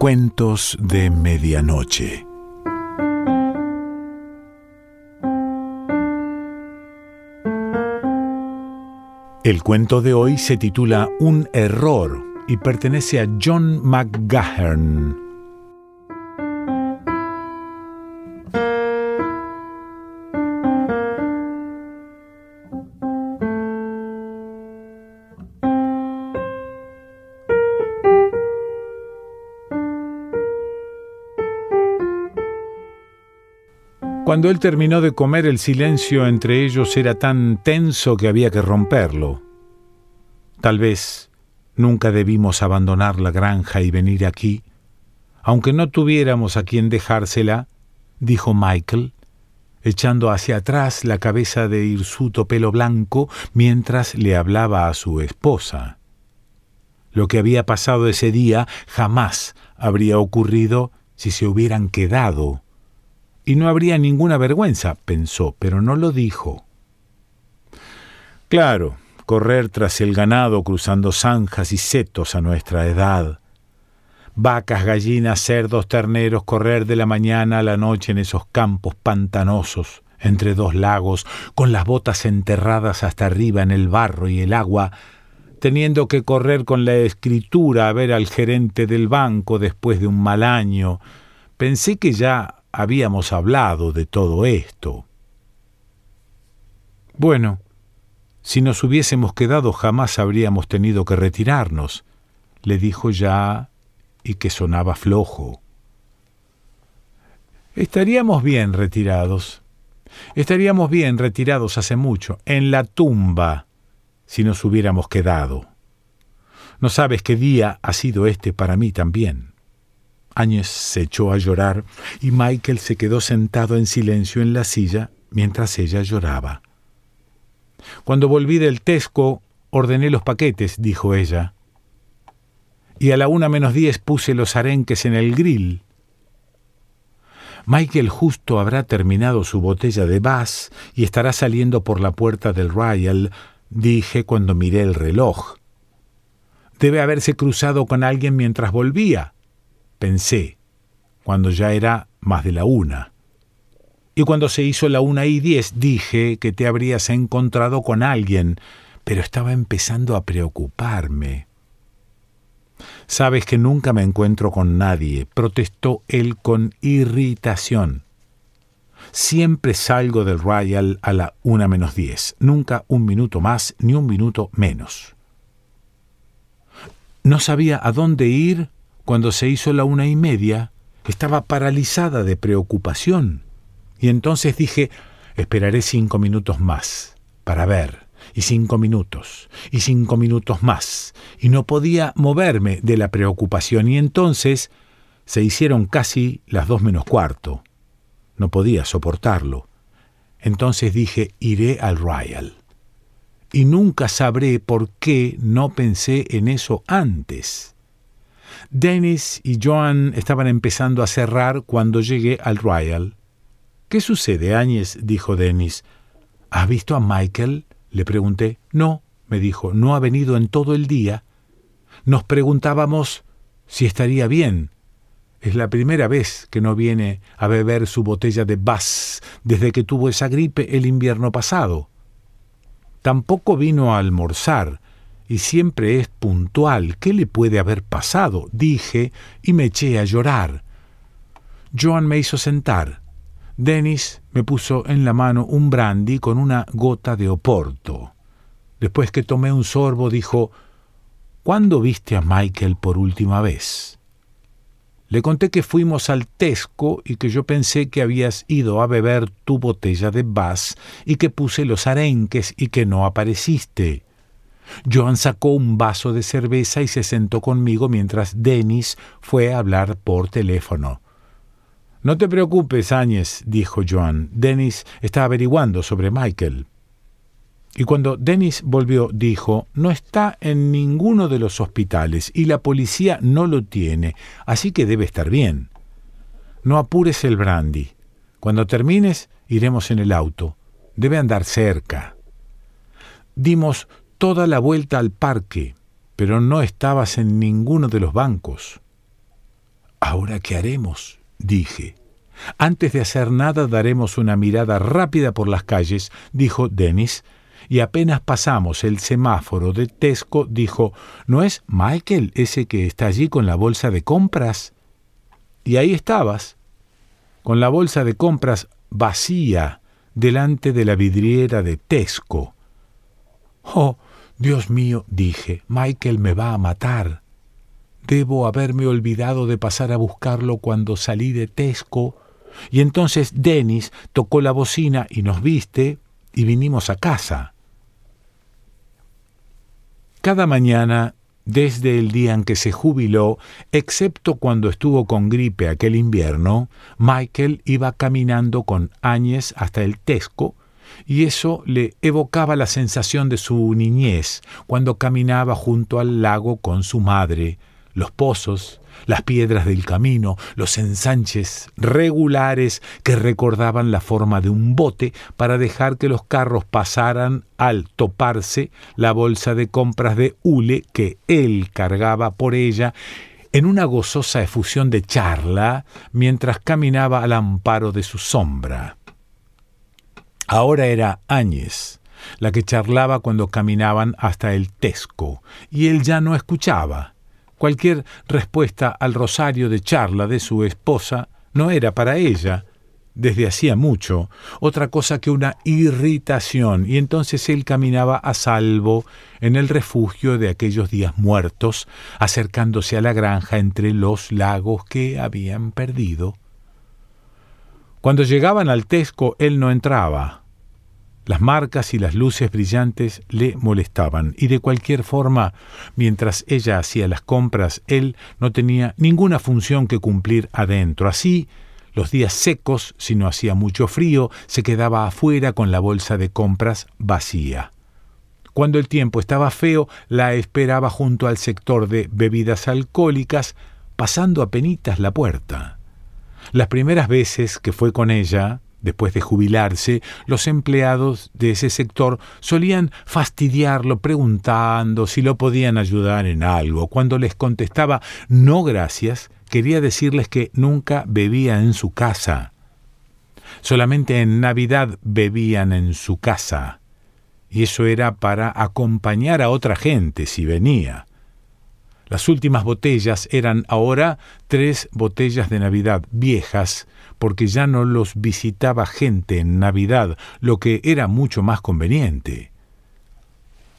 Cuentos de Medianoche. El cuento de hoy se titula Un error y pertenece a John McGahern. Cuando él terminó de comer, el silencio entre ellos era tan tenso que había que romperlo. Tal vez nunca debimos abandonar la granja y venir aquí, aunque no tuviéramos a quien dejársela, dijo Michael, echando hacia atrás la cabeza de hirsuto pelo blanco mientras le hablaba a su esposa. Lo que había pasado ese día jamás habría ocurrido si se hubieran quedado y no habría ninguna vergüenza, pensó, pero no lo dijo. Claro, correr tras el ganado cruzando zanjas y setos a nuestra edad. Vacas, gallinas, cerdos, terneros, correr de la mañana a la noche en esos campos pantanosos, entre dos lagos, con las botas enterradas hasta arriba en el barro y el agua, teniendo que correr con la escritura a ver al gerente del banco después de un mal año. Pensé que ya habíamos hablado de todo esto. Bueno, si nos hubiésemos quedado jamás habríamos tenido que retirarnos, le dijo ya y que sonaba flojo. Estaríamos bien retirados. Estaríamos bien retirados hace mucho, en la tumba, si nos hubiéramos quedado. No sabes qué día ha sido este para mí también. Áñez se echó a llorar y Michael se quedó sentado en silencio en la silla mientras ella lloraba. Cuando volví del Tesco, ordené los paquetes, dijo ella. Y a la una menos diez puse los arenques en el grill. Michael justo habrá terminado su botella de Bass y estará saliendo por la puerta del Royal, dije cuando miré el reloj. Debe haberse cruzado con alguien mientras volvía pensé, cuando ya era más de la una. Y cuando se hizo la una y diez dije que te habrías encontrado con alguien, pero estaba empezando a preocuparme. Sabes que nunca me encuentro con nadie, protestó él con irritación. Siempre salgo del Royal a la una menos diez, nunca un minuto más ni un minuto menos. No sabía a dónde ir cuando se hizo la una y media, estaba paralizada de preocupación. Y entonces dije, esperaré cinco minutos más, para ver, y cinco minutos, y cinco minutos más, y no podía moverme de la preocupación, y entonces se hicieron casi las dos menos cuarto. No podía soportarlo. Entonces dije, iré al Royal. Y nunca sabré por qué no pensé en eso antes. Dennis y Joan estaban empezando a cerrar cuando llegué al Royal. ¿Qué sucede, Áñez? dijo Dennis. ¿Has visto a Michael? le pregunté. No, me dijo, no ha venido en todo el día. Nos preguntábamos si estaría bien. Es la primera vez que no viene a beber su botella de Bass desde que tuvo esa gripe el invierno pasado. Tampoco vino a almorzar, y siempre es puntual. ¿Qué le puede haber pasado? dije y me eché a llorar. Joan me hizo sentar. Dennis me puso en la mano un brandy con una gota de oporto. Después que tomé un sorbo, dijo ¿Cuándo viste a Michael por última vez? Le conté que fuimos al Tesco y que yo pensé que habías ido a beber tu botella de Bass y que puse los arenques y que no apareciste. Joan sacó un vaso de cerveza y se sentó conmigo mientras Dennis fue a hablar por teléfono. No te preocupes, Áñez, dijo Joan. Dennis está averiguando sobre Michael. Y cuando Dennis volvió, dijo, no está en ninguno de los hospitales y la policía no lo tiene, así que debe estar bien. No apures el brandy. Cuando termines, iremos en el auto. Debe andar cerca. Dimos toda la vuelta al parque, pero no estabas en ninguno de los bancos. ¿Ahora qué haremos? dije. Antes de hacer nada daremos una mirada rápida por las calles, dijo Dennis, y apenas pasamos el semáforo de Tesco, dijo, ¿no es Michael ese que está allí con la bolsa de compras? Y ahí estabas, con la bolsa de compras vacía delante de la vidriera de Tesco. Oh, Dios mío, dije, Michael me va a matar. Debo haberme olvidado de pasar a buscarlo cuando salí de Tesco. Y entonces Dennis tocó la bocina y nos viste y vinimos a casa. Cada mañana, desde el día en que se jubiló, excepto cuando estuvo con gripe aquel invierno, Michael iba caminando con Áñez hasta el Tesco y eso le evocaba la sensación de su niñez, cuando caminaba junto al lago con su madre, los pozos, las piedras del camino, los ensanches regulares que recordaban la forma de un bote para dejar que los carros pasaran al toparse la bolsa de compras de hule que él cargaba por ella en una gozosa efusión de charla mientras caminaba al amparo de su sombra. Ahora era Áñez, la que charlaba cuando caminaban hasta el Tesco, y él ya no escuchaba. Cualquier respuesta al rosario de charla de su esposa no era para ella, desde hacía mucho, otra cosa que una irritación, y entonces él caminaba a salvo en el refugio de aquellos días muertos, acercándose a la granja entre los lagos que habían perdido. Cuando llegaban al Tesco, él no entraba, las marcas y las luces brillantes le molestaban, y de cualquier forma, mientras ella hacía las compras, él no tenía ninguna función que cumplir adentro. Así, los días secos, si no hacía mucho frío, se quedaba afuera con la bolsa de compras vacía. Cuando el tiempo estaba feo, la esperaba junto al sector de bebidas alcohólicas, pasando a penitas la puerta. Las primeras veces que fue con ella, Después de jubilarse, los empleados de ese sector solían fastidiarlo preguntando si lo podían ayudar en algo. Cuando les contestaba no gracias, quería decirles que nunca bebía en su casa. Solamente en Navidad bebían en su casa. Y eso era para acompañar a otra gente si venía. Las últimas botellas eran ahora tres botellas de Navidad viejas, porque ya no los visitaba gente en Navidad, lo que era mucho más conveniente.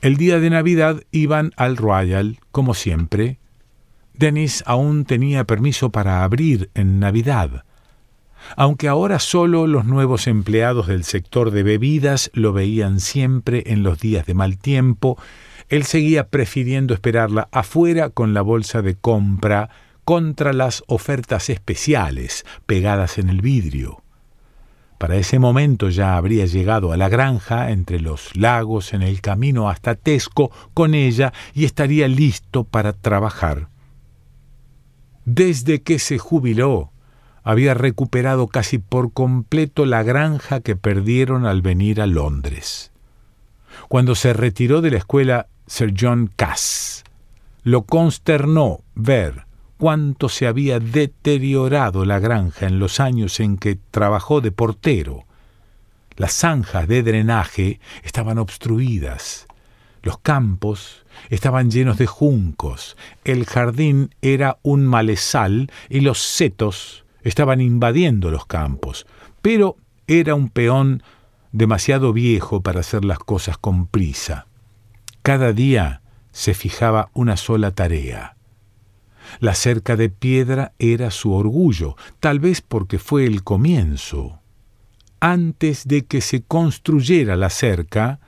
El día de Navidad iban al Royal, como siempre. Dennis aún tenía permiso para abrir en Navidad. Aunque ahora solo los nuevos empleados del sector de bebidas lo veían siempre en los días de mal tiempo, él seguía prefiriendo esperarla afuera con la bolsa de compra contra las ofertas especiales pegadas en el vidrio. Para ese momento ya habría llegado a la granja, entre los lagos, en el camino hasta Tesco, con ella, y estaría listo para trabajar. Desde que se jubiló, había recuperado casi por completo la granja que perdieron al venir a Londres. Cuando se retiró de la escuela Sir John Cass. Lo consternó ver cuánto se había deteriorado la granja en los años en que trabajó de portero. Las zanjas de drenaje estaban obstruidas, los campos estaban llenos de juncos, el jardín era un malezal y los setos estaban invadiendo los campos, pero era un peón demasiado viejo para hacer las cosas con prisa. Cada día se fijaba una sola tarea. La cerca de piedra era su orgullo, tal vez porque fue el comienzo. Antes de que se construyera la cerca,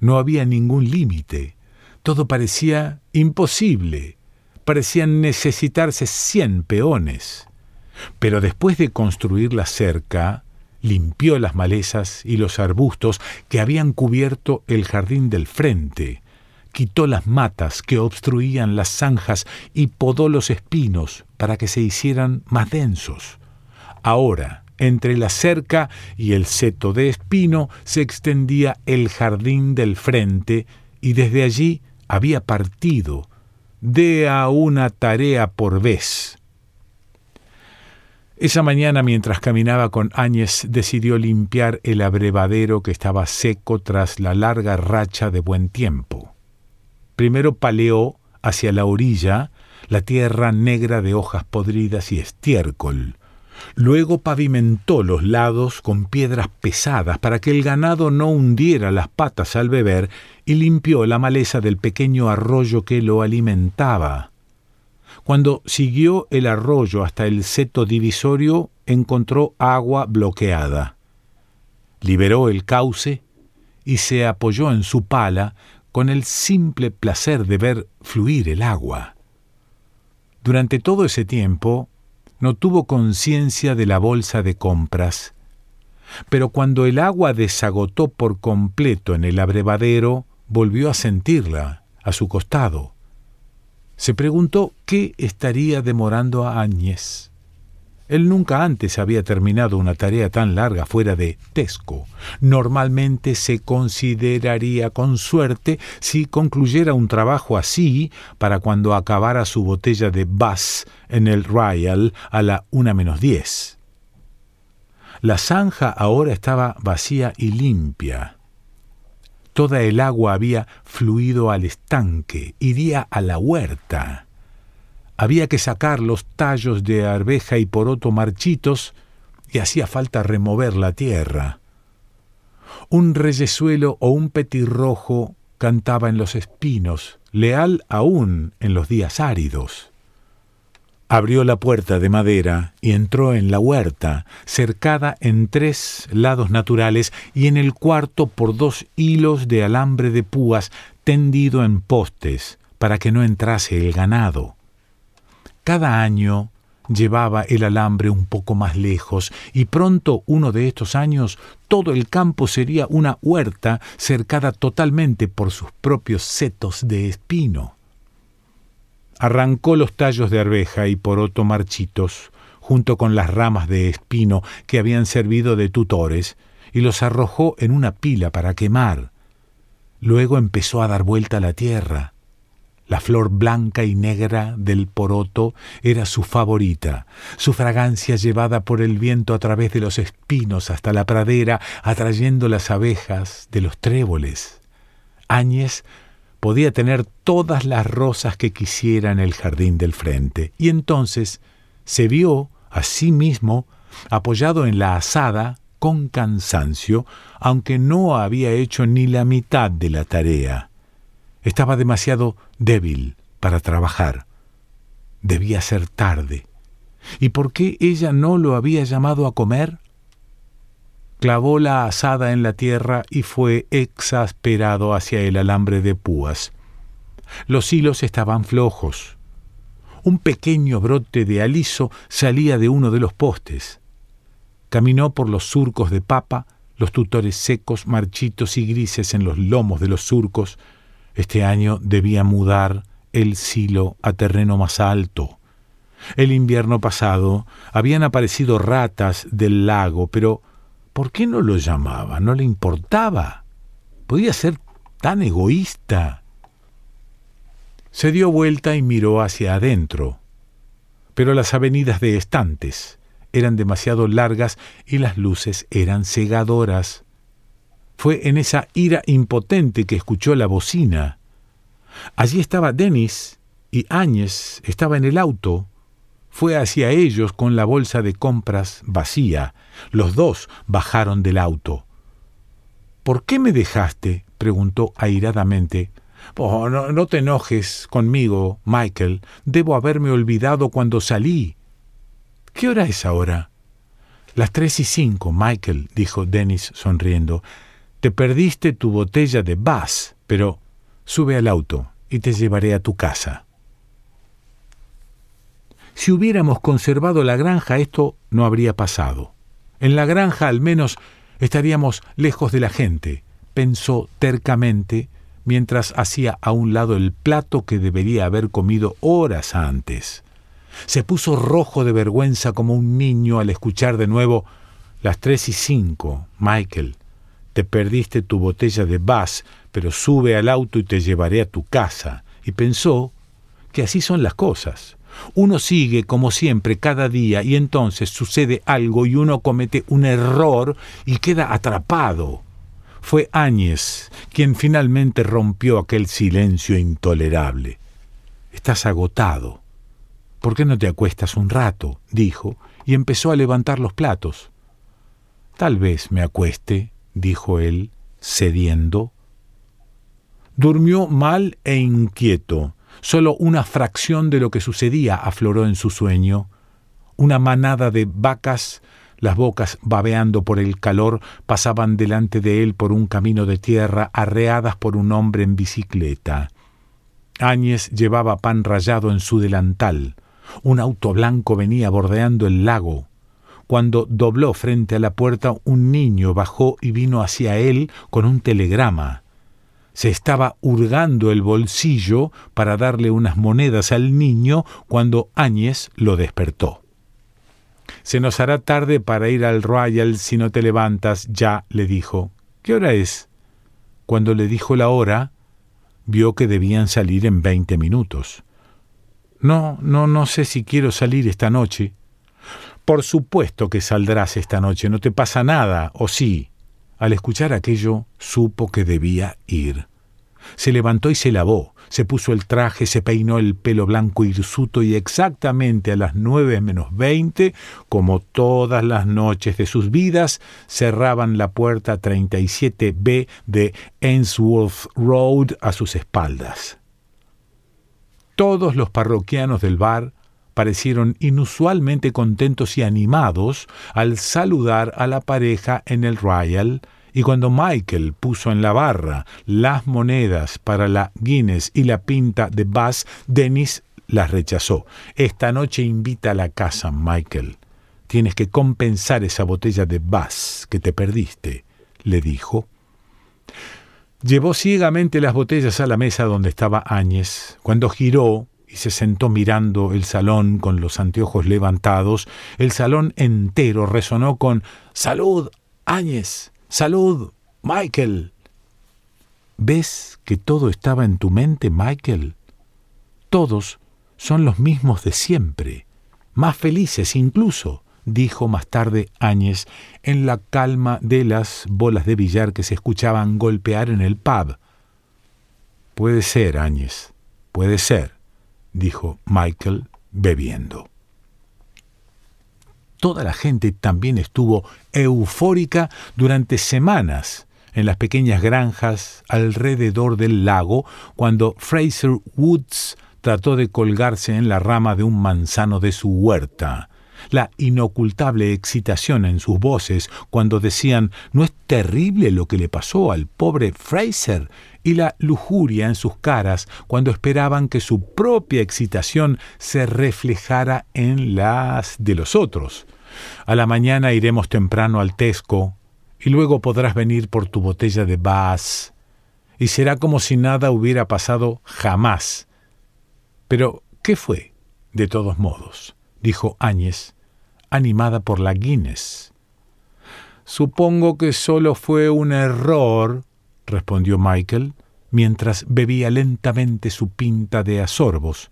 no había ningún límite. Todo parecía imposible. Parecían necesitarse cien peones. Pero después de construir la cerca, limpió las malezas y los arbustos que habían cubierto el jardín del frente, quitó las matas que obstruían las zanjas y podó los espinos para que se hicieran más densos. Ahora, entre la cerca y el seto de espino se extendía el jardín del frente y desde allí había partido, de a una tarea por vez. Esa mañana, mientras caminaba con Áñez, decidió limpiar el abrevadero que estaba seco tras la larga racha de buen tiempo. Primero paleó hacia la orilla la tierra negra de hojas podridas y estiércol. Luego pavimentó los lados con piedras pesadas para que el ganado no hundiera las patas al beber y limpió la maleza del pequeño arroyo que lo alimentaba. Cuando siguió el arroyo hasta el seto divisorio, encontró agua bloqueada. Liberó el cauce y se apoyó en su pala con el simple placer de ver fluir el agua. Durante todo ese tiempo no tuvo conciencia de la bolsa de compras, pero cuando el agua desagotó por completo en el abrevadero, volvió a sentirla a su costado. Se preguntó qué estaría demorando a Áñez. Él nunca antes había terminado una tarea tan larga fuera de Tesco. Normalmente se consideraría con suerte si concluyera un trabajo así para cuando acabara su botella de Bass en el Royal a la una menos diez. La zanja ahora estaba vacía y limpia. Toda el agua había fluido al estanque, iría a la huerta. Había que sacar los tallos de arveja y poroto marchitos y hacía falta remover la tierra. Un reyesuelo o un petirrojo cantaba en los espinos, leal aún en los días áridos. Abrió la puerta de madera y entró en la huerta, cercada en tres lados naturales y en el cuarto por dos hilos de alambre de púas tendido en postes para que no entrase el ganado. Cada año llevaba el alambre un poco más lejos y pronto uno de estos años todo el campo sería una huerta cercada totalmente por sus propios setos de espino arrancó los tallos de arveja y poroto marchitos, junto con las ramas de espino que habían servido de tutores, y los arrojó en una pila para quemar. Luego empezó a dar vuelta a la tierra. La flor blanca y negra del poroto era su favorita, su fragancia llevada por el viento a través de los espinos hasta la pradera, atrayendo las abejas de los tréboles. Áñez podía tener todas las rosas que quisiera en el jardín del frente. Y entonces se vio a sí mismo apoyado en la asada con cansancio, aunque no había hecho ni la mitad de la tarea. Estaba demasiado débil para trabajar. Debía ser tarde. ¿Y por qué ella no lo había llamado a comer? clavó la asada en la tierra y fue exasperado hacia el alambre de púas. Los hilos estaban flojos. Un pequeño brote de aliso salía de uno de los postes. Caminó por los surcos de papa, los tutores secos, marchitos y grises en los lomos de los surcos. Este año debía mudar el silo a terreno más alto. El invierno pasado habían aparecido ratas del lago, pero ¿Por qué no lo llamaba? ¿No le importaba? ¿Podía ser tan egoísta? Se dio vuelta y miró hacia adentro. Pero las avenidas de estantes eran demasiado largas y las luces eran cegadoras. Fue en esa ira impotente que escuchó la bocina. Allí estaba Denis y Áñez estaba en el auto. Fue hacia ellos con la bolsa de compras vacía. Los dos bajaron del auto. ¿Por qué me dejaste? preguntó airadamente. Oh, no, no te enojes conmigo, Michael. Debo haberme olvidado cuando salí. ¿Qué hora es ahora? Las tres y cinco, Michael, dijo Dennis sonriendo. Te perdiste tu botella de Bass, pero sube al auto y te llevaré a tu casa. Si hubiéramos conservado la granja, esto no habría pasado. En la granja al menos estaríamos lejos de la gente, pensó tercamente mientras hacía a un lado el plato que debería haber comido horas antes. Se puso rojo de vergüenza como un niño al escuchar de nuevo las tres y cinco. Michael, te perdiste tu botella de Bass, pero sube al auto y te llevaré a tu casa. Y pensó que así son las cosas. Uno sigue como siempre cada día y entonces sucede algo y uno comete un error y queda atrapado. Fue Áñez quien finalmente rompió aquel silencio intolerable. Estás agotado. ¿Por qué no te acuestas un rato? dijo, y empezó a levantar los platos. Tal vez me acueste, dijo él, cediendo. Durmió mal e inquieto. Solo una fracción de lo que sucedía afloró en su sueño. Una manada de vacas, las bocas babeando por el calor, pasaban delante de él por un camino de tierra, arreadas por un hombre en bicicleta. Áñez llevaba pan rallado en su delantal. Un auto blanco venía bordeando el lago. Cuando dobló frente a la puerta, un niño bajó y vino hacia él con un telegrama. Se estaba hurgando el bolsillo para darle unas monedas al niño cuando Áñez lo despertó. Se nos hará tarde para ir al Royal si no te levantas ya, le dijo. ¿Qué hora es? Cuando le dijo la hora, vio que debían salir en veinte minutos. No, no, no sé si quiero salir esta noche. Por supuesto que saldrás esta noche, no te pasa nada, ¿o sí? Al escuchar aquello, supo que debía ir. Se levantó y se lavó, se puso el traje, se peinó el pelo blanco hirsuto y exactamente a las nueve menos veinte, como todas las noches de sus vidas, cerraban la puerta 37B de Ainsworth Road a sus espaldas. Todos los parroquianos del bar parecieron inusualmente contentos y animados al saludar a la pareja en el Royal, y cuando Michael puso en la barra las monedas para la Guinness y la pinta de Bass, Dennis las rechazó. Esta noche invita a la casa, Michael. Tienes que compensar esa botella de Bass que te perdiste, le dijo. Llevó ciegamente las botellas a la mesa donde estaba Áñez. Cuando giró, y se sentó mirando el salón con los anteojos levantados, el salón entero resonó con Salud, Áñez, salud, Michael. ¿Ves que todo estaba en tu mente, Michael? Todos son los mismos de siempre, más felices incluso, dijo más tarde Áñez, en la calma de las bolas de billar que se escuchaban golpear en el pub. Puede ser, Áñez, puede ser dijo Michael, bebiendo. Toda la gente también estuvo eufórica durante semanas en las pequeñas granjas alrededor del lago cuando Fraser Woods trató de colgarse en la rama de un manzano de su huerta. La inocultable excitación en sus voces cuando decían ¿No es terrible lo que le pasó al pobre Fraser? y la lujuria en sus caras cuando esperaban que su propia excitación se reflejara en las de los otros. A la mañana iremos temprano al Tesco y luego podrás venir por tu botella de Bass y será como si nada hubiera pasado jamás. Pero, ¿qué fue? De todos modos, dijo Áñez, animada por la Guinness. Supongo que solo fue un error respondió Michael, mientras bebía lentamente su pinta de asorbos,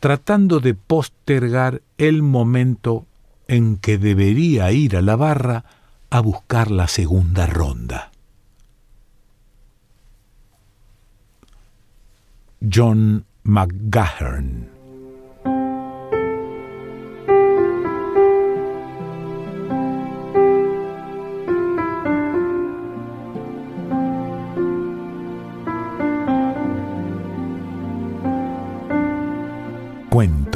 tratando de postergar el momento en que debería ir a la barra a buscar la segunda ronda. John McGahern